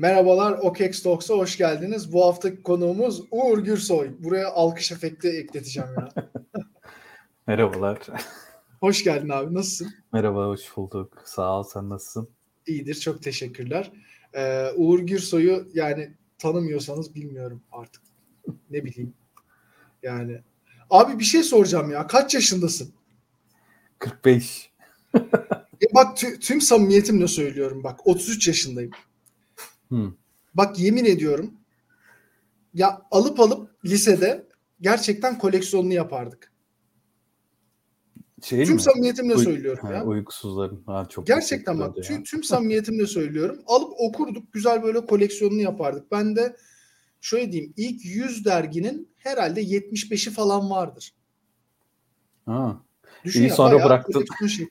Merhabalar OKEX Talks'a hoş geldiniz. Bu haftaki konuğumuz Uğur Gürsoy. Buraya alkış efekti ekleteceğim ya. Merhabalar. Hoş geldin abi. Nasılsın? Merhaba, hoş bulduk. Sağ ol, sen nasılsın? İyidir, çok teşekkürler. Ee, Uğur Gürsoy'u yani tanımıyorsanız bilmiyorum artık. Ne bileyim. Yani. Abi bir şey soracağım ya. Kaç yaşındasın? 45. e bak tüm samimiyetimle söylüyorum bak. 33 yaşındayım. Hmm. Bak yemin ediyorum ya alıp alıp lisede gerçekten koleksiyonunu yapardık. Şey tüm mi? samimiyetimle Uy- söylüyorum ha, ya. Uykusuzların. Ha, çok Gerçekten bak tüm, tüm samimiyetimle söylüyorum. Alıp okurduk. Güzel böyle koleksiyonunu yapardık. Ben de şöyle diyeyim ilk 100 derginin herhalde 75'i falan vardır. Ha. Düşün İyi, ya, sonra bıraktın.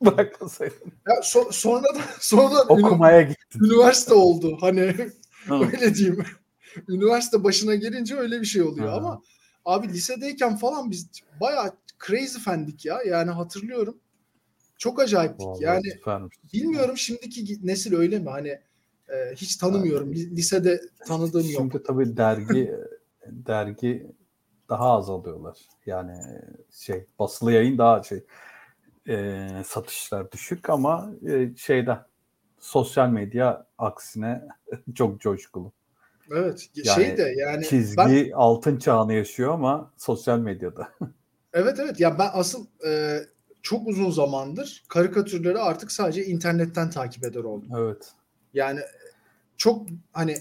Bırakmasaydın. Ya so- sonra da sonra da Okumaya gittin. üniversite oldu. Hani Ha. öyle diyeyim. Üniversite başına gelince öyle bir şey oluyor Ha. ama abi lisedeyken falan biz bayağı crazy fendik ya. Yani hatırlıyorum. Çok acayiptik. Vallahi yani süpermiş. bilmiyorum şimdiki nesil öyle mi? Hani e, hiç tanımıyorum. Li- Lisede tanıdığım yok. Şimdi tabii dergi dergi daha az alıyorlar. Yani şey basılı yayın daha şey e, satışlar düşük ama e, şeyde sosyal medya aksine çok coşkulu. Evet. Yani şey de yani Çizgi ben altın çağını yaşıyor ama sosyal medyada. evet evet ya ben asıl e, çok uzun zamandır karikatürleri artık sadece internetten takip eder oldum. evet. Yani çok hani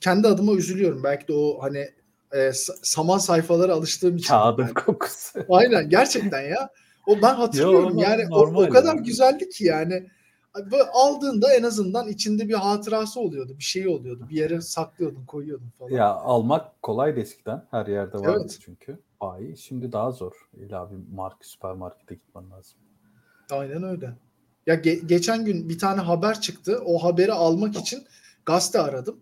kendi adıma üzülüyorum. Belki de o hani e, sa- saman sayfalara alıştığım için. Kağıdın Yani. kokusu. Aynen gerçekten ya. O ben hatırlıyorum ama yani o, o kadar ya. güzeldi ki yani. Böyle aldığında en azından içinde bir hatırası oluyordu. Bir şey oluyordu. Bir yere saklıyordun, koyuyordun falan. Ya almak kolaydı eskiden. Her yerde vardı Evet. çünkü. Bayi. Şimdi daha zor. İlla bir market süpermarkete gitmen lazım. Aynen öyle. Ya ge- geçen gün bir tane haber çıktı. O haberi almak için gazete aradım.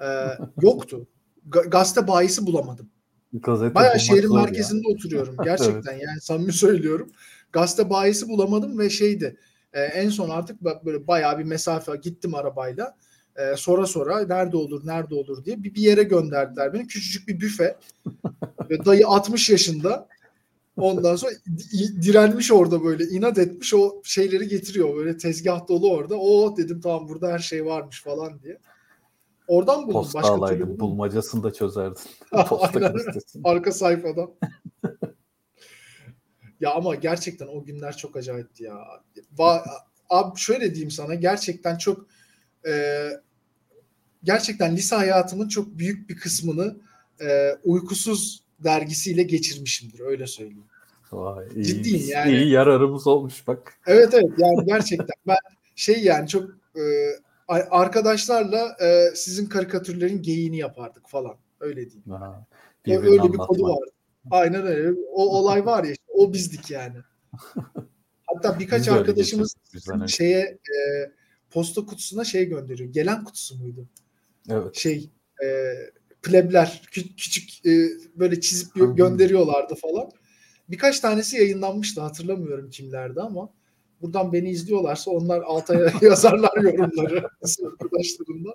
Ee, yoktu. Ga- gazete bayisi bulamadım. Gazete Bayağı şehrin zor ya. merkezinde oturuyorum. Gerçekten yani samimi söylüyorum. Gazete bayisi bulamadım ve şeydi. e, en son artık böyle bayağı bir mesafe gittim arabayla. E, sonra sonra nerede olur nerede olur diye bir, bir yere gönderdiler beni. Küçücük bir büfe. ve dayı 60 yaşında. Ondan sonra di- direnmiş orada böyle inat etmiş o şeyleri getiriyor böyle tezgah dolu orada. O dedim tamam burada her şey varmış falan diye. Oradan buldum. Posta Başka türlü alaydın. bulamadım. Bulmacasını da çözerdin. Posta. Arka sayfadan. ya ama gerçekten o günler çok acayipti ya. Va- abi şöyle diyeyim sana gerçekten çok e, gerçekten lise hayatımın çok büyük bir kısmını e, uykusuz dergisiyle geçirmişimdir öyle söyleyeyim. Vay, iyi. Ciddiyim yani. İyi yararımız olmuş bak. Evet evet yani gerçekten ben şey yani çok e, arkadaşlarla e, sizin karikatürlerin geyiğini yapardık falan öyle diyeyim. Ha, O- öyle bir kodu vardı. Aynen öyle. O olay var ya işte, o bizdik yani. Hatta birkaç Biz arkadaşımız şeye e, posta kutusuna şey gönderiyor. Gelen kutusu muydu? Evet. Şey e, plebler kü- küçük e, böyle çizip gönderiyorlardı falan. Birkaç tanesi yayınlanmıştı hatırlamıyorum kimlerdi ama buradan beni izliyorlarsa onlar alta yazarlar yorumları arkadaşlarımla.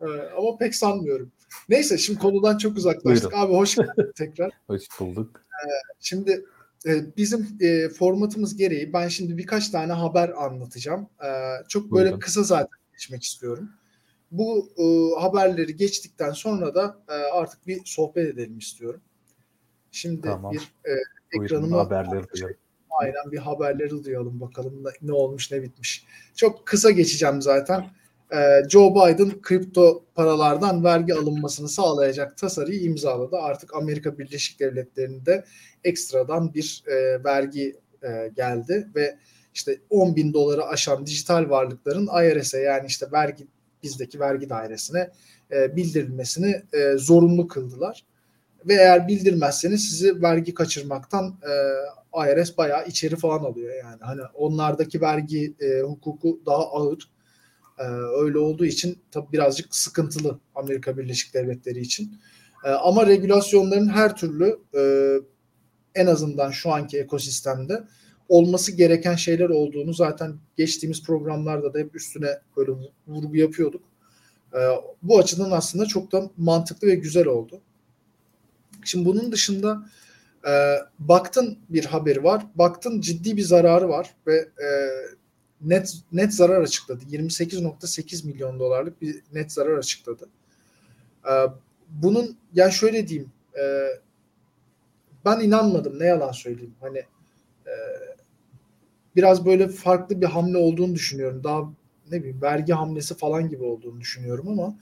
E, ama pek sanmıyorum. Neyse şimdi konudan çok uzaklaştık. Buyurun. Abi hoş geldin tekrar. Hoş bulduk. Şimdi e, bizim e, formatımız gereği ben şimdi birkaç tane haber anlatacağım. E, çok böyle Buyurun. kısa zaten geçmek istiyorum. Bu e, haberleri geçtikten sonra da e, artık bir sohbet edelim istiyorum. Şimdi Tamam. bir e, Buyurun ekranıma haberleri duyalım. Aynen bir haberleri duyalım bakalım ne, olmuş ne bitmiş. Çok kısa geçeceğim zaten. Ee, Joe Biden kripto paralardan vergi alınmasını sağlayacak tasarıyı imzaladı. Artık Amerika Birleşik Devletleri'nde ekstradan bir e, vergi e, geldi ve işte 10 bin doları aşan dijital varlıkların IRS'e yani işte vergi bizdeki vergi dairesine e, bildirilmesini e, zorunlu kıldılar. Ve eğer bildirmezseniz sizi vergi kaçırmaktan e, IRS bayağı içeri falan alıyor yani. Hani onlardaki vergi e, hukuku daha ağır. E, öyle olduğu için tabii birazcık sıkıntılı Amerika Birleşik Devletleri için. E, ama regülasyonların her türlü e, en azından şu anki ekosistemde olması gereken şeyler olduğunu zaten geçtiğimiz programlarda da hep üstüne böyle vurgu yapıyorduk. E, bu açıdan aslında çok da mantıklı ve güzel oldu. Şimdi bunun dışında e, baktın bir haberi var. Baktın ciddi bir zararı var ve e, net net zarar açıkladı. 28.8 milyon dolarlık bir net zarar açıkladı. E, bunun yani şöyle diyeyim e, ben inanmadım ne yalan söyleyeyim. Hani e, biraz böyle farklı bir hamle olduğunu düşünüyorum. Daha ne bileyim vergi hamlesi falan gibi olduğunu düşünüyorum ama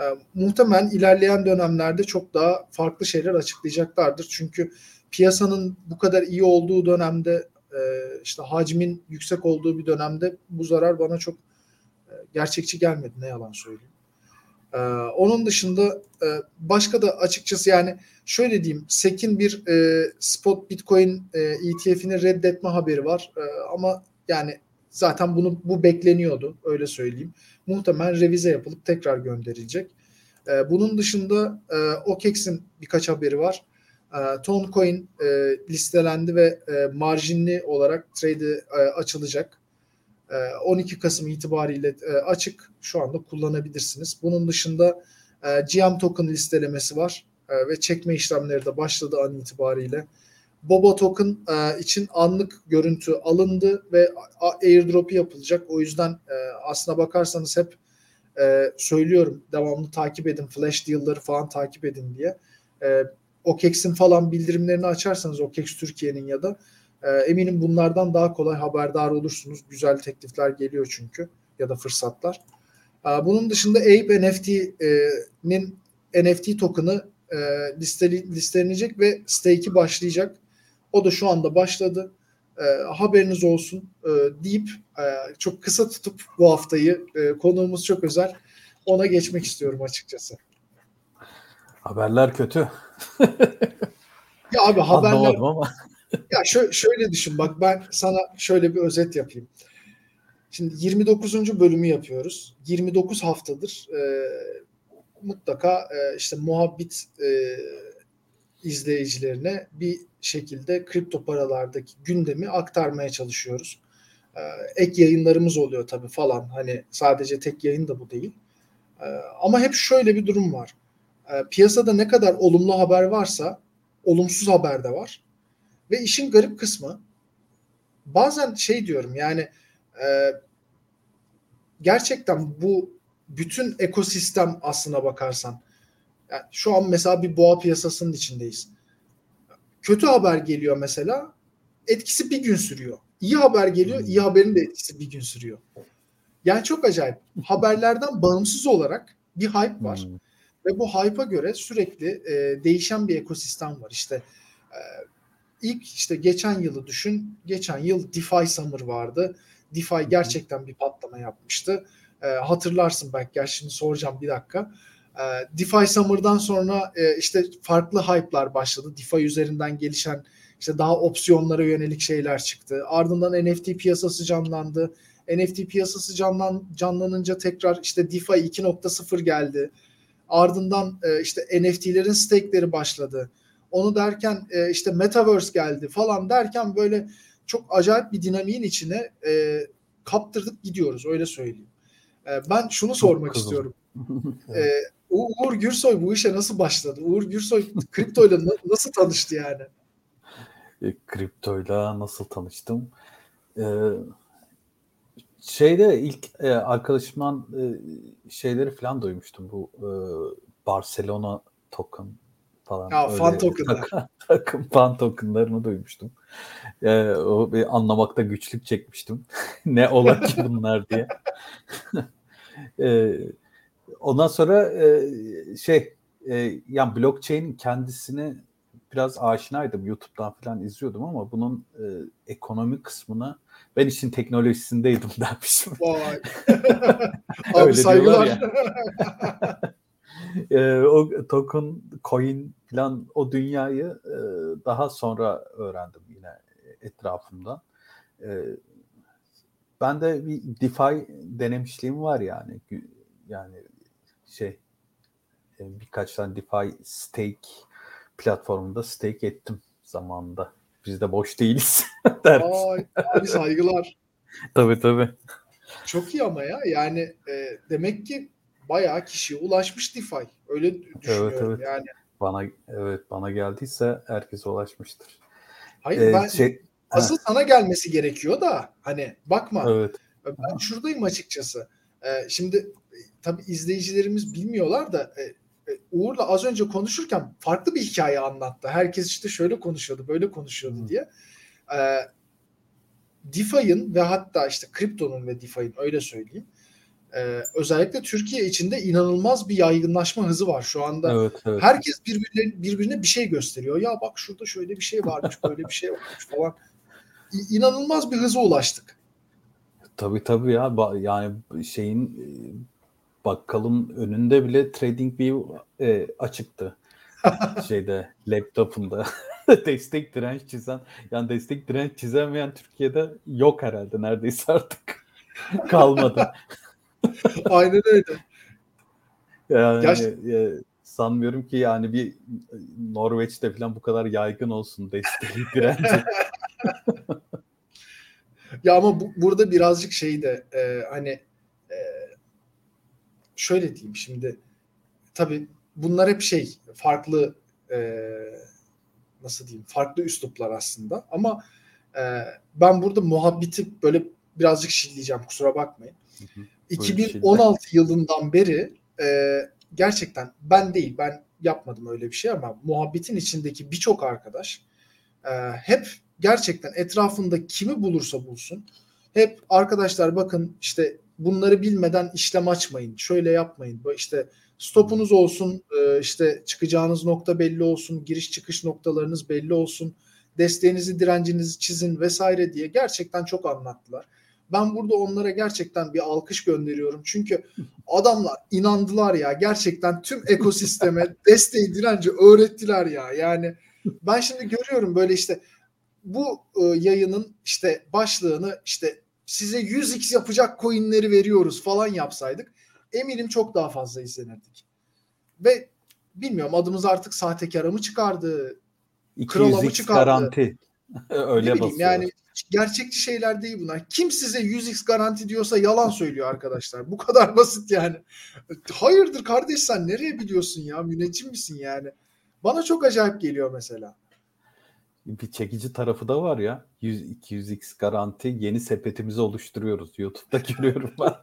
e, muhtemelen ilerleyen dönemlerde çok daha farklı şeyler açıklayacaklardır. Çünkü piyasanın bu kadar iyi olduğu dönemde e, işte hacmin yüksek olduğu bir dönemde bu zarar bana çok e, gerçekçi gelmedi ne yalan söyleyeyim. E, onun dışında başka da açıkçası yani şöyle diyeyim SEC'in bir spot bitcoin ETF'ini reddetme haberi var ama yani zaten bunu bu bekleniyordu öyle söyleyeyim. Muhtemelen revize yapılıp tekrar gönderilecek. Bunun dışında e, OKEX'in birkaç haberi var. E, Toncoin e, listelendi ve e, marjinli olarak trade e, açılacak. 12 Kasım itibariyle açık. Şu anda kullanabilirsiniz. Bunun dışında GM token listelemesi var ve çekme işlemleri de başladı an itibariyle. Boba token için anlık görüntü alındı ve airdrop yapılacak. O yüzden aslına bakarsanız hep söylüyorum devamlı takip edin flash deal'ları falan takip edin diye. OKEX'in falan bildirimlerini açarsanız OKEX Türkiye'nin ya da e, eminim bunlardan daha kolay haberdar olursunuz. Güzel teklifler geliyor çünkü ya da fırsatlar. E, bunun dışında Ape NFT'nin NFT token'ı e, listeli, listelenecek ve stake'i başlayacak. O da şu anda başladı. E, haberiniz olsun e, deyip e, çok kısa tutup bu haftayı e, konuğumuz çok özel ona geçmek istiyorum açıkçası. Haberler kötü. ya abi haberler ama. ya şö- şöyle düşün bak ben sana şöyle bir özet yapayım. Şimdi 29. bölümü yapıyoruz. 29 haftadır e, mutlaka e, işte muhabbit e, izleyicilerine bir şekilde kripto paralardaki gündemi aktarmaya çalışıyoruz. E, ek yayınlarımız oluyor tabii falan. Hani sadece tek yayın da bu değil. E, ama hep şöyle bir durum var. E, piyasada ne kadar olumlu haber varsa olumsuz haber de var. Ve işin garip kısmı bazen şey diyorum yani e, gerçekten bu bütün ekosistem aslına bakarsan yani şu an mesela bir boğa piyasasının içindeyiz. Kötü haber geliyor mesela etkisi bir gün sürüyor. İyi haber geliyor, iyi haberin de etkisi bir gün sürüyor. Yani çok acayip. Haberlerden bağımsız olarak bir hype var. Ve bu hype'a göre sürekli e, değişen bir ekosistem var. İşte e, ilk işte geçen yılı düşün. Geçen yıl DeFi Summer vardı. DeFi gerçekten bir patlama yapmıştı. E, hatırlarsın belki. Gerçi şimdi soracağım bir dakika. E, DeFi Summer'dan sonra e, işte farklı hype'lar başladı. DeFi üzerinden gelişen işte daha opsiyonlara yönelik şeyler çıktı. Ardından NFT piyasası canlandı. NFT piyasası canlan, canlanınca tekrar işte DeFi 2.0 geldi. Ardından e, işte NFT'lerin stake'leri başladı. Onu derken e, işte Metaverse geldi falan derken böyle çok acayip bir dinamiğin içine e, kaptırdık gidiyoruz öyle söyleyeyim. E, ben şunu sormak Kızım. istiyorum. e, Uğur Gürsoy bu işe nasıl başladı? Uğur Gürsoy kriptoyla nasıl tanıştı yani? E, kriptoyla nasıl tanıştım? E, şeyde ilk e, arkadaşımdan e, şeyleri falan duymuştum bu e, Barcelona token falan. Ya fan tokenlar. Takım, takım fan tokenlarını duymuştum. E, o bir anlamakta güçlük çekmiştim. ne ola ki bunlar diye. e, ondan sonra e, şey e, yani blockchain'in kendisini biraz aşinaydım. YouTube'dan falan izliyordum ama bunun e, ekonomi kısmına ben işin teknolojisindeydim dermişim. Vay. Abi saygılar. Ya. e, o token, coin falan o dünyayı e, daha sonra öğrendim yine etrafımda. E, ben de bir DeFi denemişliğim var yani. Yani şey e, birkaç tane DeFi stake platformunda stake ettim zamanında. Biz de boş değiliz. Ay, abi saygılar. tabii tabii. Çok iyi ama ya. Yani e, demek ki bayağı kişiye ulaşmış DeFi. Öyle düşünüyorum Evet, evet. yani. Bana evet bana geldiyse herkese ulaşmıştır. Hayır Ee, ben şey, asıl sana gelmesi gerekiyor da hani bakma. evet. Ben şuradayım açıkçası. Ee, şimdi e, tabii izleyicilerimiz bilmiyorlar da e, Uğur'la az önce konuşurken farklı bir hikaye anlattı. Herkes işte şöyle konuşuyordu, böyle konuşuyordu Hı. diye. Ee, DeFi'nin ve hatta işte kriptonun ve DeFi'nin öyle söyleyeyim. e, özellikle Türkiye içinde inanılmaz bir yaygınlaşma hızı var şu anda. Evet, evet. Herkes birbirine, birbirine bir şey gösteriyor. Ya bak şurada şöyle bir şey varmış, böyle bir şey varmış falan. İ- İnanılmaz bir hıza ulaştık. Tabii tabii ya. Yani şeyin e, bakkalın önünde bile TradingView e, açıktı. Şeyde laptopunda. destek direnç çizen yani destek direnç çizemeyen Türkiye'de yok herhalde neredeyse artık. Kalmadı. Aynen öyle. Yani Gerçi- e, sanmıyorum ki yani bir Norveç'te falan bu kadar yaygın olsun desteği direnci. Ya ama bu, burada birazcık şey de e, hani e, şöyle diyeyim şimdi tabii bunlar hep şey farklı e, nasıl diyeyim farklı üsluplar aslında ama e, ben burada muhabbeti böyle birazcık şilleyeceğim kusura bakmayın. Hı hı. 2016 yılından beri e, gerçekten ben değil ben yapmadım öyle bir şey ama muhabbetin içindeki birçok arkadaş e, hep gerçekten etrafında kimi bulursa bulsun hep arkadaşlar bakın işte bunları bilmeden işlem açmayın şöyle yapmayın işte stopunuz olsun e, işte çıkacağınız nokta belli olsun giriş çıkış noktalarınız belli olsun desteğinizi direncinizi çizin vesaire diye gerçekten çok anlattılar. Ben burada onlara gerçekten bir alkış gönderiyorum. Çünkü adamlar inandılar ya. Gerçekten tüm ekosisteme desteği direnci öğrettiler ya. Yani ben şimdi görüyorum böyle işte bu e, yayının işte başlığını işte size 100x yapacak coinleri veriyoruz falan yapsaydık eminim çok daha fazla izlenirdik. Ve bilmiyorum adımız artık sahtekara mı çıkardı? Krala mı 200x çıkardı? garanti. ne Öyle bileyim basıyor. yani gerçekçi şeyler değil bunlar. Kim size 100x garanti diyorsa yalan söylüyor arkadaşlar. Bu kadar basit yani. Hayırdır kardeş sen nereye biliyorsun ya? Müneccim misin yani? Bana çok acayip geliyor mesela. Bir çekici tarafı da var ya. 100 200x garanti yeni sepetimizi oluşturuyoruz. YouTube'da görüyorum ben.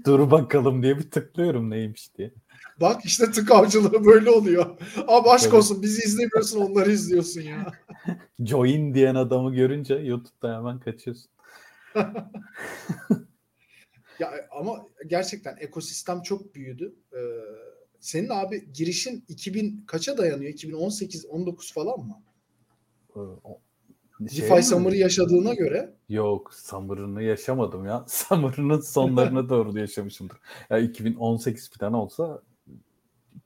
Dur bakalım diye bir tıklıyorum neymiş diye. Bak işte tık avcılığı böyle oluyor. Abi aşk Evet. olsun bizi izlemiyorsun onları izliyorsun ya. Join diyen adamı görünce YouTube'da hemen kaçıyorsun. Ya ama gerçekten ekosistem çok büyüdü. Ee, senin abi girişin 2000 kaça dayanıyor? 2018 19 falan mı? Ee, o- şey DeFi? Summer'ı yaşadığına göre Yok Summer'ını yaşamadım ya. Summer'ının sonlarına doğru yaşamışımdır. Ya 2018 falan olsa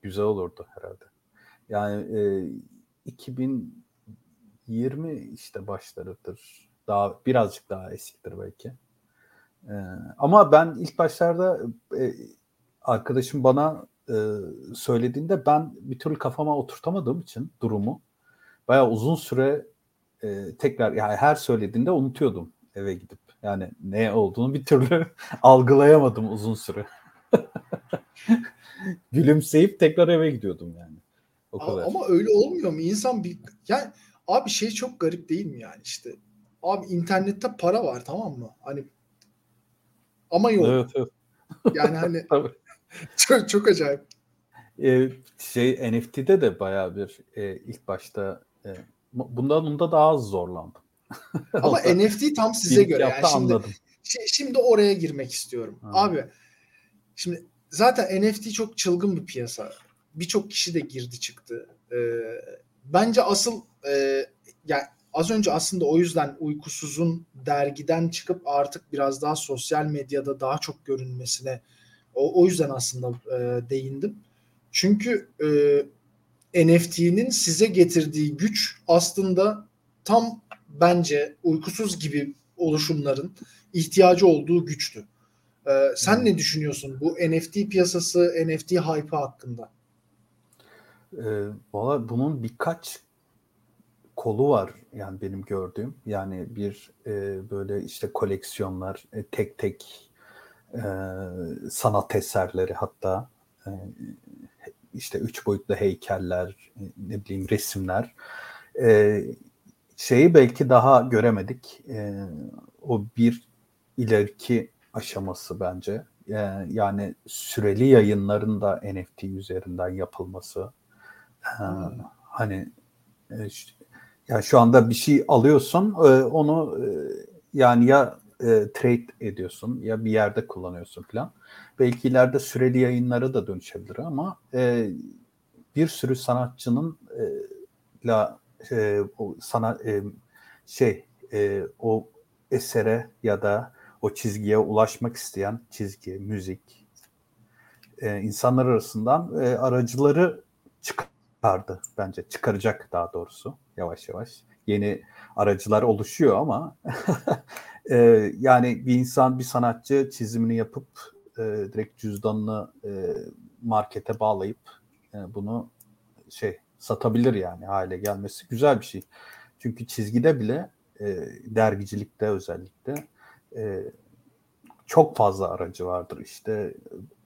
güzel olurdu herhalde. Yani e, 2020 işte başlarıdır. Daha birazcık daha eskidir belki. E, ama ben ilk başlarda e, arkadaşım bana e, söylediğinde ben bir türlü kafama oturtamadığım için durumu bayağı uzun süre e, tekrar yani her söylediğinde unutuyordum eve gidip. Yani ne olduğunu bir türlü algılayamadım uzun süre. Gülümseyip tekrar eve gidiyordum yani. O kadar. Ama öyle olmuyor mu? İnsan bir yani abi şey çok garip değil mi yani işte. Abi internette para var tamam mı? Hani ama yok. Evet, evet. Yani hani çok, çok acayip. E, şey NFT'de de bayağı bir e, ilk başta e, bundan bunda daha az zorlandım. Ama NFT tam size göre. Yani şimdi, anladım. şi- şimdi oraya girmek istiyorum. Ha. Abi şimdi zaten NFT çok çılgın bir piyasa. Birçok kişi de girdi çıktı. Ee, bence asıl e, yani az önce aslında o yüzden uykusuzun dergiden çıkıp artık biraz daha sosyal medyada daha çok görünmesine o, o yüzden aslında e, değindim. Çünkü e, NFT'nin size getirdiği güç aslında tam bence uykusuz gibi oluşumların ihtiyacı olduğu güçtü. Ee, sen Hmm. ne düşünüyorsun bu NFT piyasası, NFT hype'ı hakkında? E, Valla bunun birkaç kolu var yani benim gördüğüm. Yani bir e, böyle işte koleksiyonlar, e, tek tek e, sanat eserleri hatta e, işte üç boyutlu heykeller, ne bileyim resimler. E, şeyi belki daha göremedik. E, o bir ileriki aşaması bence. E, yani süreli yayınların da NFT üzerinden yapılması. E, hani e, yani şu anda bir şey alıyorsun, e, onu e, yani ya e, trade ediyorsun ya bir yerde kullanıyorsun falan. Belki ileride süreli yayınlara da dönüşebilir ama e, bir sürü sanatçının e, la e, o sana e, şey e, o esere ya da o çizgiye ulaşmak isteyen çizgi, müzik e, insanlar arasından e, aracıları çıkardı bence. Çıkaracak daha doğrusu yavaş yavaş. Yeni aracılar oluşuyor ama e, yani bir insan, bir sanatçı çizimini yapıp e, direkt cüzdanını e, markete bağlayıp e, bunu şey satabilir yani hale gelmesi güzel bir şey. Çünkü çizgide bile e, dergicilikte özellikle e, çok fazla aracı vardır. İşte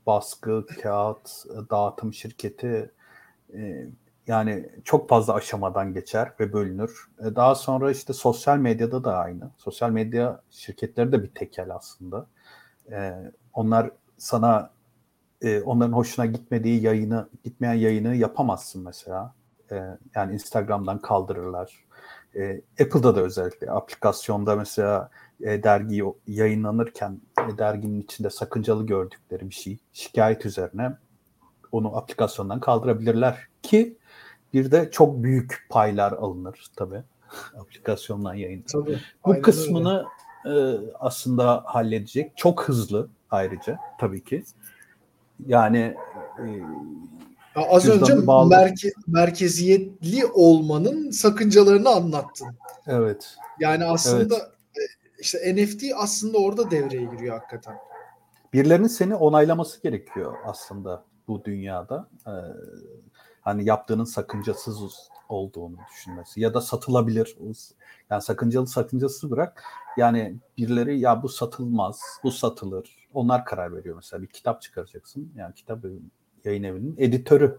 baskı, kağıt, dağıtım şirketi e, yani çok fazla aşamadan geçer ve bölünür. E, daha sonra işte sosyal medyada da aynı. Sosyal medya şirketleri de bir tekel aslında. E, onlar sana e, onların hoşuna gitmediği yayını, gitmeyen yayını yapamazsın mesela. Yani Instagram'dan kaldırırlar. Apple'da da özellikle aplikasyonda mesela dergi yayınlanırken derginin içinde sakıncalı gördükleri bir şey şikayet üzerine onu aplikasyondan kaldırabilirler ki bir de çok büyük paylar alınır tabii aplikasyondan yayın. Tabii, Bu kısmını e, aslında halledecek. Çok hızlı ayrıca tabii ki. Yani e, ya az önce bağlı. merke, merkeziyetli olmanın sakıncalarını anlattın. Evet. Yani aslında evet. işte NFT aslında orada devreye giriyor hakikaten. Birilerinin seni onaylaması gerekiyor aslında bu dünyada. Ee, hani yaptığının sakıncasız olduğunu düşünmesi ya da satılabilir. Yani sakıncalı sakıncasız bırak. Yani birileri ya bu satılmaz, bu satılır. Onlar karar veriyor mesela. Bir kitap çıkaracaksın. Yani kitap yayın evinin editörü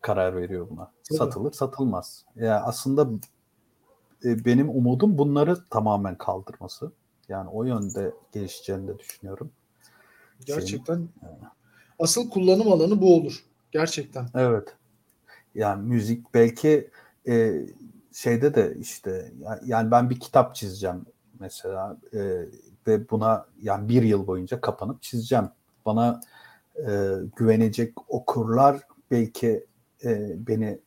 karar veriyor buna. Tabii. Satılır, satılmaz. Yani aslında e, benim umudum bunları tamamen kaldırması. Yani o yönde gelişeceğini de düşünüyorum. Gerçekten. Senin, asıl kullanım alanı bu olur. Gerçekten. Evet yani müzik belki e, şeyde de işte yani ben bir kitap çizeceğim mesela e, ve buna yani bir yıl boyunca kapanıp çizeceğim. Bana e, güvenecek okurlar belki e, beni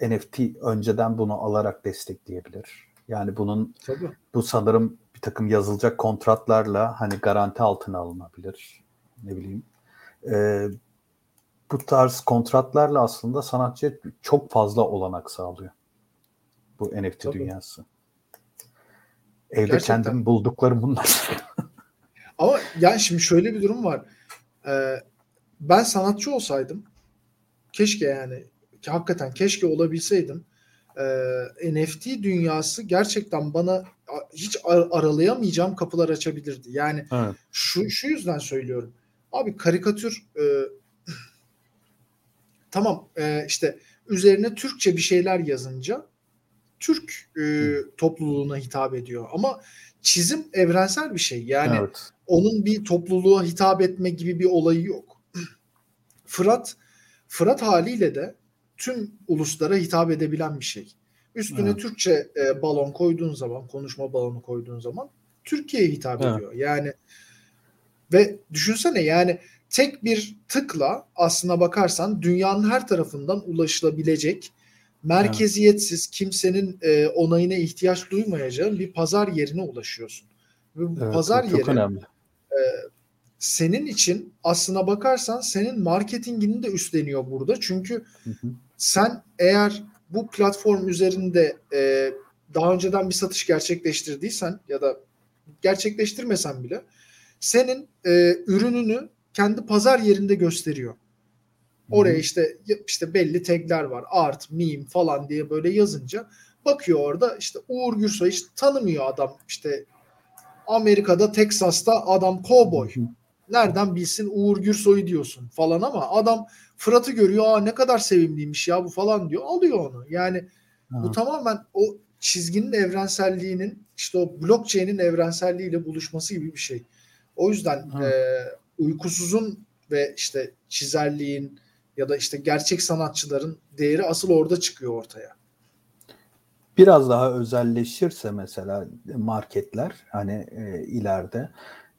NFT önceden bunu alarak destekleyebilir. Yani bunun Tabii. bu sanırım bir takım yazılacak kontratlarla hani garanti altına alınabilir. Ne bileyim. E, bu tarz kontratlarla aslında sanatçıya çok fazla olanak sağlıyor. Bu NFT Tabii. dünyası. Evde Gerçekten. kendim bulduklarım bunlar. Ama yani şimdi şöyle bir durum var. Ee, ben sanatçı olsaydım keşke yani ki hakikaten keşke olabilseydim e, NFT dünyası gerçekten bana hiç ar- aralayamayacağım kapılar açabilirdi. Yani evet. şu şu yüzden söylüyorum. Abi karikatür e, tamam e, işte üzerine Türkçe bir şeyler yazınca Türk e, topluluğuna hitap ediyor. Ama çizim evrensel bir şey. Yani evet. onun bir topluluğa hitap etme gibi bir olayı yok. Fırat Fırat haliyle de tüm uluslara hitap edebilen bir şey. Üstüne evet. Türkçe e, balon koyduğun zaman, konuşma balonu koyduğun zaman Türkiye'ye hitap evet. ediyor. Yani ve düşünsene yani tek bir tıkla aslına bakarsan dünyanın her tarafından ulaşılabilecek merkeziyetsiz kimsenin e, onayına ihtiyaç duymayacağı bir pazar yerine ulaşıyorsun. Ve bu evet, pazar çok yeri önemli. E, senin için aslına bakarsan senin marketingini de üstleniyor burada. Çünkü hı hı. sen eğer bu platform üzerinde e, daha önceden bir satış gerçekleştirdiysen ya da gerçekleştirmesen bile senin e, ürününü kendi pazar yerinde gösteriyor. Oraya işte işte belli tagler var. Art, meme falan diye böyle yazınca bakıyor orada işte Uğur Gürsoy hiç tanımıyor adam işte Amerika'da Texas'ta adam cowboy. Nereden bilsin Uğur Gürsoy'u diyorsun falan ama adam Fırat'ı görüyor. Aa ne kadar sevimliymiş ya bu falan diyor. Alıyor onu. Yani Ha. bu tamamen o çizginin evrenselliğinin işte o blockchain'in evrenselliğiyle buluşması gibi bir şey. O yüzden Ha. e, uykusuzun ve işte çizerliğin ya da işte gerçek sanatçıların değeri asıl orada çıkıyor ortaya. biraz daha özelleşirse mesela marketler hani e, ileride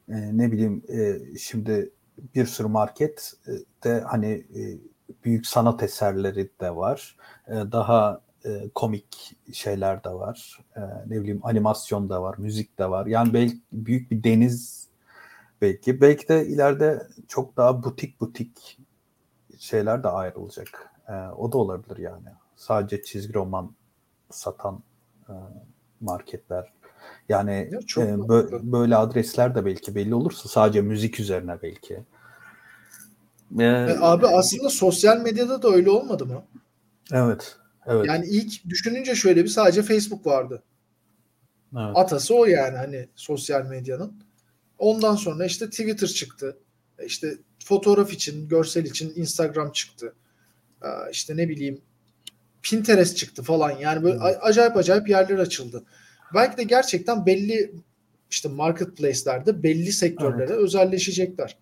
e, ne bileyim e, şimdi bir sürü market e, de hani e, büyük sanat eserleri de var. E, daha e, komik şeyler de var. E, ne bileyim animasyon da var, müzik de var. Yani belki büyük bir deniz belki. Belki de ileride çok daha butik butik şeyler de ayrılacak. E, o da olabilir yani. Sadece çizgi roman satan e, marketler. Yani Ya çok e, bö- böyle adresler de belki belli olursa sadece müzik üzerine belki. E, E, abi aslında sosyal medyada da öyle olmadı mı? evet. Evet. Yani ilk düşününce şöyle bir sadece Facebook vardı. evet. Atası o yani hani sosyal medyanın. Ondan sonra işte Twitter çıktı. E, İşte fotoğraf için, görsel için Instagram çıktı. Ee, İşte ne bileyim Pinterest çıktı falan. Yani böyle Hmm. acayip acayip yerler açıldı. Belki de gerçekten belli işte marketplace'lerde belli sektörlere özelleşecekler.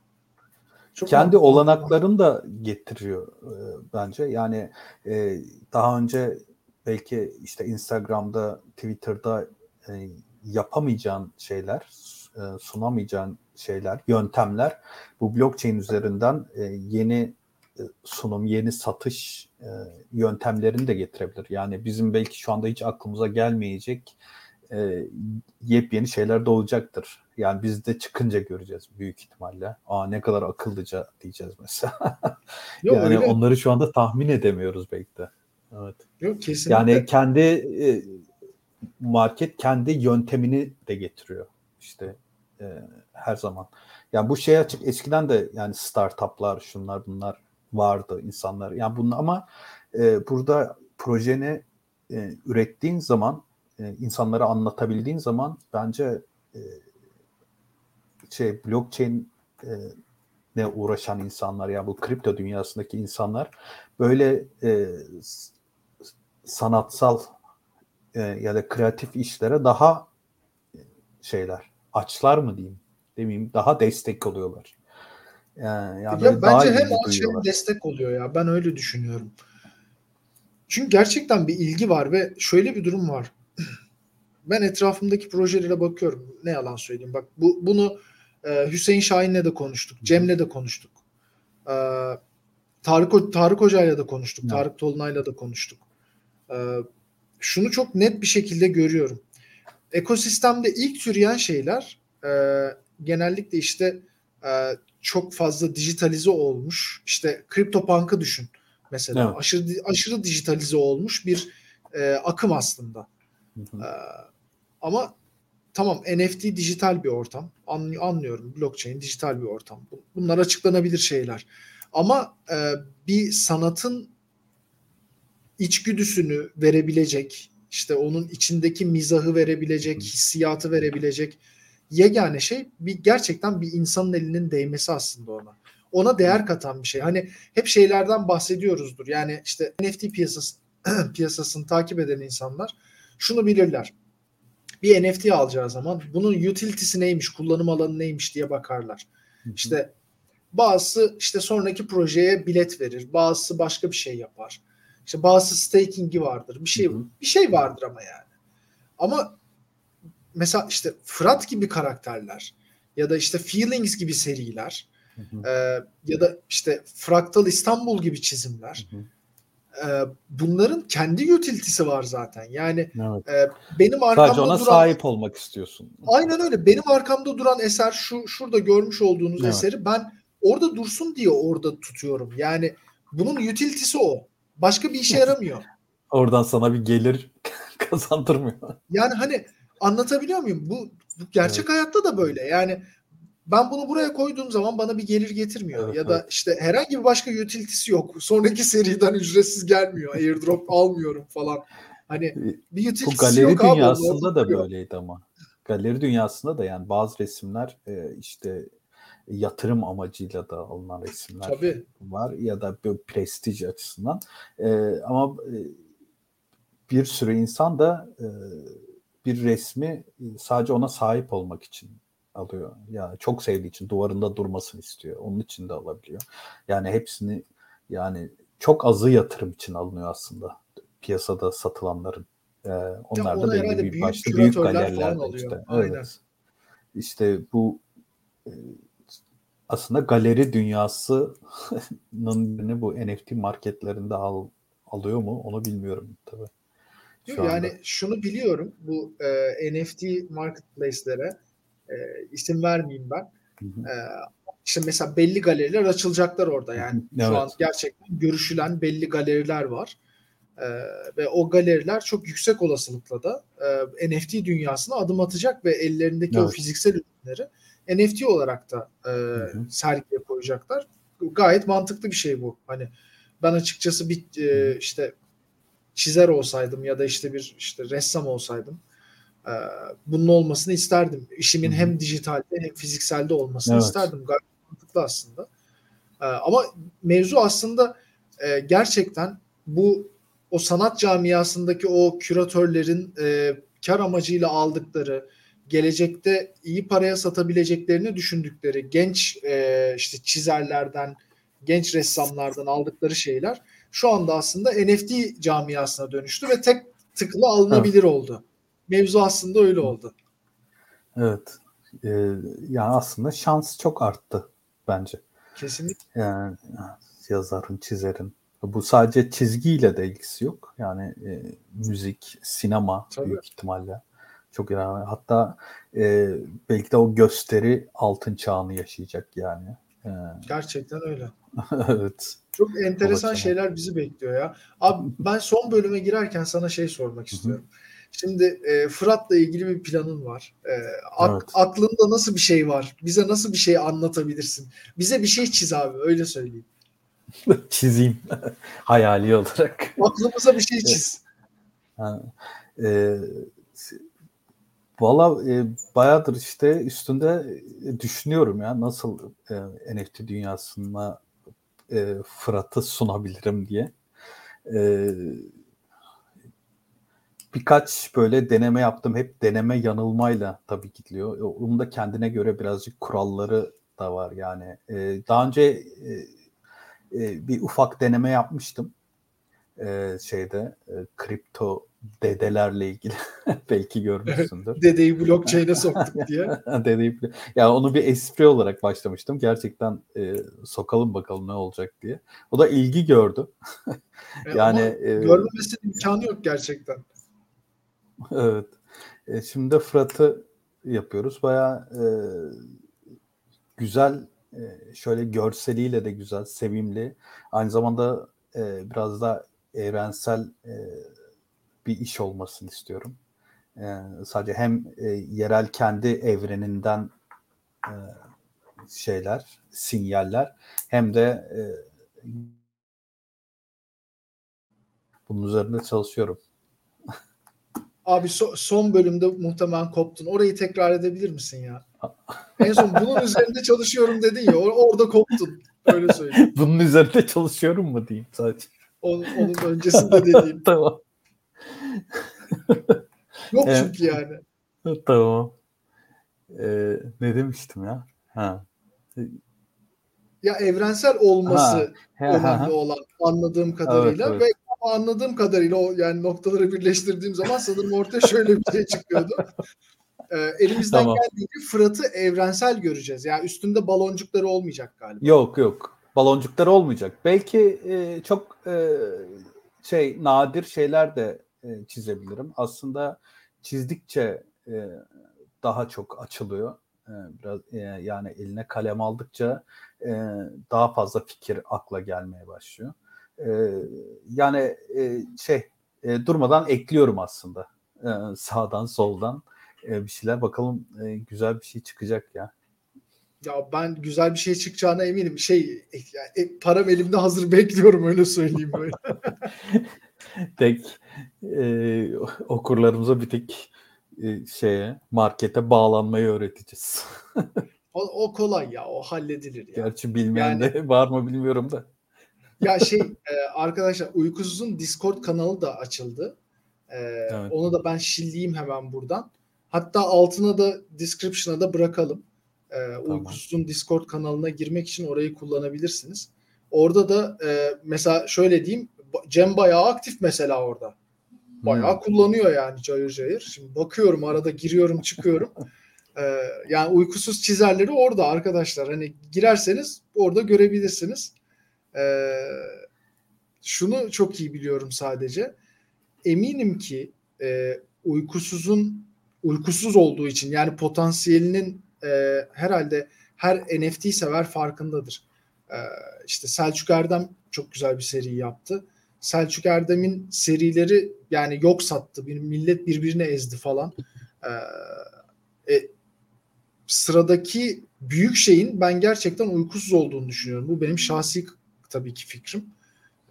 Çok kendi mantıklı. olanaklarını da getiriyor e, bence. Yani e, daha önce belki işte Instagram'da, Twitter'da e, yapamayacağın şeyler, e, sunamayacağın şeyler, yöntemler bu blockchain üzerinden e, yeni e, sunum, yeni satış e, yöntemlerini de getirebilir. Yani bizim belki şu anda hiç aklımıza gelmeyecek e, yepyeni şeyler de olacaktır. Yani biz de çıkınca göreceğiz büyük ihtimalle. Aa ne kadar akıllıca diyeceğiz mesela. Yok, yani öyle. onları şu anda tahmin edemiyoruz belki de. Evet. Yok kesinlikle. Yani kendi e, market kendi yöntemini de getiriyor işte e, her zaman. Yani bu şey açık eskiden de yani startuplar şunlar bunlar vardı insanlar. Yani bunun ama e, burada projeni e, ürettiğin zaman e, insanlara anlatabildiğin zaman bence e, şey blockchain e, ne uğraşan insanlar ya bu kripto dünyasındaki insanlar böyle e, sanatsal e, ya da kreatif işlere daha e, şeyler açlar mı diyeyim demeyeyim daha destek oluyorlar. Yani, yani ya bence hem aç hem destek oluyor ya. Ben öyle düşünüyorum. Çünkü gerçekten bir ilgi var ve şöyle bir durum var. Ben etrafımdaki projelere bakıyorum. Ne yalan söyleyeyim. Bak bu bunu e, Hüseyin Şahin'le de konuştuk. Cem'le de konuştuk. E, Tarık, Tarık Hoca'yla da konuştuk. Evet. Tarık Tolunay'la da konuştuk. E, şunu çok net bir şekilde görüyorum. Ekosistemde ilk türeyen şeyler e, genellikle işte e, çok fazla dijitalize olmuş. İşte CryptoPunk'ı düşün mesela. Evet. Aşırı aşırı dijitalize olmuş bir e, akım aslında. Hı hı. Ee, ama tamam NFT dijital bir ortam. An- anlıyorum. Blockchain dijital bir ortam. Bu- Bunlar açıklanabilir şeyler. Ama e, bir sanatın içgüdüsünü verebilecek, işte onun içindeki mizahı verebilecek, hissiyatı verebilecek yegane şey bir gerçekten bir insanın elinin değmesi aslında ona. Ona değer katan bir şey. Hani hep şeylerden bahsediyoruzdur. Yani işte NFT piyasası piyasasını takip eden insanlar şunu bilirler. Bir NFT alacağı zaman bunun utility'si neymiş, kullanım alanı neymiş diye bakarlar. İşte bazısı işte sonraki projeye bilet verir, bazısı başka bir şey yapar. İşte bazısı staking'i vardır. Bir şey Hı hı. bir şey vardır ama yani. Ama mesela işte Fırat gibi karakterler ya da işte Feelings gibi seriler e, ya da işte Fraktal İstanbul gibi çizimler Hı hı. e, bunların kendi utility'si var zaten. Yani Evet. e, benim Sadece arkamda ona duran sahip olmak istiyorsun. Aynen öyle. Benim arkamda duran eser şu şurada görmüş olduğunuz Evet. eseri ben orada dursun diye orada tutuyorum. Yani bunun utility'si o. Başka bir işe yaramıyor. Oradan sana bir gelir kazandırmıyor. Yani hani anlatabiliyor muyum? Bu, bu gerçek Evet. hayatta da böyle. Yani ben bunu buraya koyduğum zaman bana bir gelir getirmiyor. Evet, ya da işte herhangi bir başka utility'si yok. Sonraki seriden ücretsiz gelmiyor. Airdrop almıyorum falan. Hani bir Bu utility'si galeri yok abi. dünyasında orada da böyleydi ama. Galeri dünyasında da yani bazı resimler e, işte yatırım amacıyla da alınan resimler Tabii. var ya da bir prestij açısından. E, ama e, bir sürü insan da e, bir resmi e, sadece ona sahip olmak için alıyor. Yani çok sevdiği için duvarında durmasını istiyor. Onun için de alabiliyor. Yani hepsini yani çok azı yatırım için alınıyor aslında piyasada satılanların. Ee, onlar Ya da belli bir büyük büyük galerilerde işte. Aynen. Evet. İşte bu e, aslında galeri dünyasının yerini bu NFT marketlerinde al, alıyor mu onu bilmiyorum tabii. Şu Yok, anda. yani şunu biliyorum bu e, NFT marketplace'lere e, isim vermeyeyim ben. Hı hı. E, işte mesela belli galeriler açılacaklar orada yani Evet. şu an gerçekten görüşülen belli galeriler var. E, ve o galeriler çok yüksek olasılıkla da e, NFT dünyasına adım atacak ve ellerindeki o Evet. fiziksel ürünleri NFT olarak da e, sergiye koyacaklar. Gayet mantıklı bir şey bu. Hani ben açıkçası bir e, işte çizer olsaydım ya da işte bir işte ressam olsaydım e, bunun olmasını isterdim. İşimin hem dijitalde hem fizikselde olmasını Evet. isterdim. Gayet mantıklı aslında. E, ama mevzu aslında e, gerçekten bu o sanat camiasındaki o küratörlerin e, kar amacıyla aldıkları gelecekte iyi paraya satabileceklerini düşündükleri genç e, işte çizerlerden genç ressamlardan aldıkları şeyler şu anda aslında NFT camiasına dönüştü ve tek tıkla alınabilir oldu. Mevzu aslında öyle oldu. Evet. Ee, yani aslında şans çok arttı bence. Kesinlikle. Yani yazarın, çizerin. Bu sadece çizgiyle de ilgisi yok. Yani e, müzik, sinema Tabii. büyük ihtimalle çok önemli. Hatta e, belki de o gösteri altın çağını yaşayacak yani. E, Gerçekten öyle. evet. Çok enteresan Olacak. şeyler bizi bekliyor ya. Abi ben son bölüme girerken sana şey sormak istiyorum. Şimdi e, Fırat'la ilgili bir planın var. E, ak- Evet. Aklında nasıl bir şey var? Bize nasıl bir şey anlatabilirsin? Bize bir şey çiz abi öyle söyleyeyim. Çizeyim hayali olarak. Aklımıza bir şey çiz. Ha, e, Valla e, bayağıdır işte üstünde e, düşünüyorum ya nasıl e, NFT dünyasına e, Fırat'ı sunabilirim diye. E, birkaç böyle deneme yaptım. Hep deneme yanılmayla tabii gidiliyor. E, Onun da kendine göre birazcık kuralları da var yani. E, daha önce e, e, bir ufak deneme yapmıştım. E, şeyde e, kripto dedelerle ilgili belki görmüşsündür. Dedeyi blockchain'e soktuk diye. Gibi. ya onu bir espri olarak başlamıştım. Gerçekten e, sokalım bakalım ne olacak diye. O da ilgi gördü. E, Yani e, görmemesinin imkanı yok gerçekten. evet. E, şimdi de Fırat'ı yapıyoruz. Bayağı e, güzel e, şöyle görseliyle de güzel, sevimli. Aynı zamanda e, biraz da evrensel e, bir iş olmasını istiyorum. E, sadece hem e, yerel kendi evreninden e, şeyler, sinyaller hem de e, bunun üzerinde çalışıyorum. Abi so- son bölümde muhtemelen koptun. Orayı tekrar edebilir misin ya? En son bunun üzerinde çalışıyorum dedin ya. or- orada koptun. Öyle söyleyeyim. Bunun üzerinde çalışıyorum mu diyeyim sadece. Onun, onun öncesinde dediğim. tamam. Yok Evet. çünkü yani. tamam. Ee, ne demiştim ya? Ha. Ya evrensel olması Ha, he, önemli ha, olan anladığım kadarıyla Evet, ve ama anladığım kadarıyla o yani noktaları birleştirdiğim zaman sanırım ortaya şöyle bir şey çıkıyordu. Ee, elimizden Tamam. geldiğince Fırat'ı evrensel göreceğiz. Yani üstünde baloncukları olmayacak galiba. Yok yok. Baloncuklar olmayacak. Belki e, çok e, şey nadir şeyler de e, çizebilirim. Aslında çizdikçe e, daha çok açılıyor. E, biraz e, yani eline kalem aldıkça e, daha fazla fikir akla gelmeye başlıyor. E, yani e, şey e, durmadan ekliyorum aslında. E, sağdan soldan e, bir şeyler bakalım e, güzel bir şey çıkacak ya. Ya ben güzel bir şey çıkacağına eminim. Şey yani, e, param elimde hazır bekliyorum öyle söyleyeyim böyle. tek e, okurlarımıza bir tek e, şeye markete bağlanmayı öğreteceğiz. O, o kolay ya. O halledilir ya. Gerçi bilmeyen Yani- de var mı bilmiyorum da. Ya şey e, arkadaşlar Uykusuz'un Discord kanalı da açıldı. E, Evet. Onu da ben şilleyeyim hemen buradan. Hatta altına da description'a da bırakalım. E, Uykusuz'un Discord kanalına girmek için orayı kullanabilirsiniz. Orada da e, mesela şöyle diyeyim Cem bayağı aktif mesela orada. Bayağı Hmm. kullanıyor yani cayır cayır. Şimdi bakıyorum arada giriyorum çıkıyorum. E, yani uykusuz çizerleri orada arkadaşlar. Hani girerseniz orada görebilirsiniz. E, şunu çok iyi biliyorum sadece. Eminim ki e, uykusuzun uykusuz olduğu için yani potansiyelinin e, herhalde her NFT sever farkındadır. E, işte Selçuk Erdem çok güzel bir seri yaptı. Selçuk Erdem'in serileri yani yok sattı. Bir millet birbirine ezdi falan. E, e, sıradaki büyük şeyin ben gerçekten uykusuz olduğunu düşünüyorum. Bu benim şahsi tabii ki fikrim.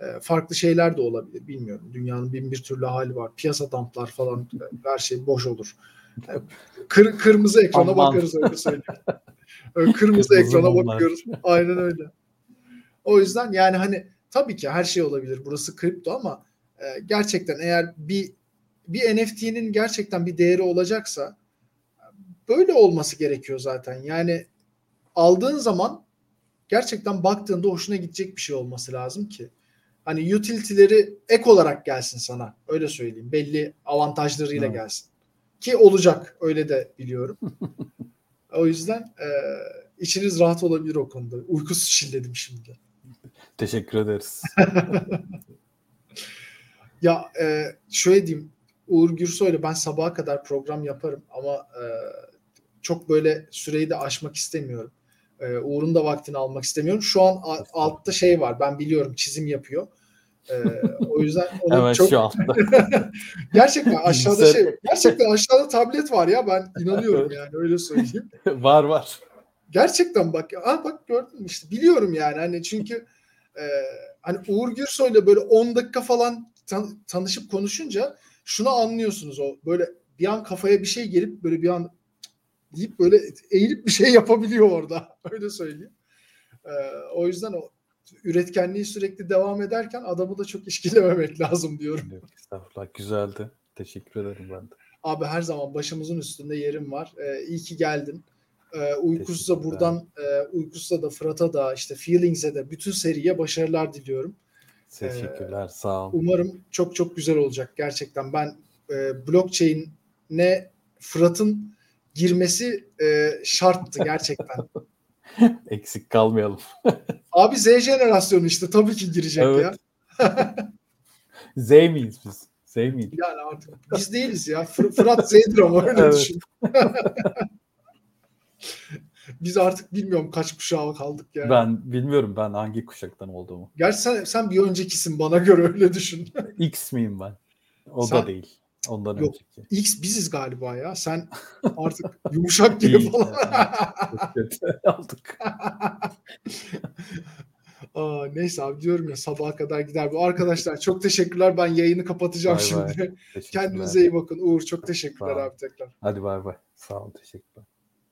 E, farklı şeyler de olabilir bilmiyorum. Dünyanın bin bir türlü hali var. Piyasa damplar falan e, her şey boş olur. E, kır, kırmızı ekrana Aman. bakarız öyle söyleyeyim. Öyle kırmızı, Kırmızı ekrana mumlar. bakıyoruz. Aynen öyle. O yüzden yani hani tabii ki her şey olabilir. Burası kripto ama e, gerçekten eğer bir bir NFT'nin gerçekten bir değeri olacaksa böyle olması gerekiyor zaten. Yani aldığın zaman gerçekten baktığında hoşuna gidecek bir şey olması lazım ki. Hani utility'leri ek olarak gelsin sana. Öyle söyleyeyim. Belli avantajlarıyla Evet. gelsin. Ki olacak. Öyle de biliyorum. o yüzden e, içiniz rahat olabilir o konuda. Uykusuz şilledim şimdi. Teşekkür ederiz. Ya e, şöyle diyeyim. Uğur Gürsoy'la ben sabaha kadar program yaparım ama e, çok böyle süreyi de aşmak istemiyorum. E, Uğur'un da vaktini almak istemiyorum. Şu an a- altta şey var. Ben biliyorum çizim yapıyor. E, o yüzden onu Hemen çok şu anda. gerçekten aşağıda şey gerçekten aşağıda tablet var ya ben inanıyorum yani öyle söyleyeyim. var var. Gerçekten bak ah bak gördün mü işte biliyorum yani hani çünkü e, hani Uğur Gürsoy'la böyle 10 dakika falan tan- tanışıp konuşunca şunu anlıyorsunuz o böyle bir an kafaya bir şey gelip böyle bir an deyip böyle eğilip bir şey yapabiliyor orada öyle söyleyeyim. E, o yüzden o üretkenliği sürekli devam ederken adamı da çok işkilememek lazım diyorum. Estağfurullah. Güzeldi. Teşekkür ederim ben de. Abi her zaman başımızın üstünde yerim var. Ee, iyi ki geldin. Ee, Uykusuz'a buradan e, Uykusuz'a da Fırat'a da işte Feelings'e de bütün seriye başarılar diliyorum. Teşekkürler. Sağ ol. Umarım çok çok güzel olacak gerçekten. Ben e, blockchain'e Fırat'ın girmesi e, şarttı gerçekten. Eksik kalmayalım. Abi Z jenerasyonu işte tabii ki girecek Evet. ya. Z miyiz biz? Z miyiz? Yani artık biz değiliz ya. Fır- Fırat Z'dir ama öyle Evet. düşün. biz artık bilmiyorum kaç kuşağı kaldık yani. Ben bilmiyorum ben hangi kuşaktan olduğumu. Gerçi sen, sen bir öncekisin bana göre öyle düşün. X miyim ben? O Sen- da değil. Ondan Yok. önceki. X biziz galiba ya. Sen artık yumuşak gibi falan. Aldık. Aa, neyse abi diyorum ya sabaha kadar gider bu. Arkadaşlar çok teşekkürler. Ben yayını kapatacağım Bay bay. şimdi. Teşekkürler. Kendinize iyi bakın. Uğur çok teşekkürler abi tekrar. Hadi bay bay. Sağ ol. Teşekkürler.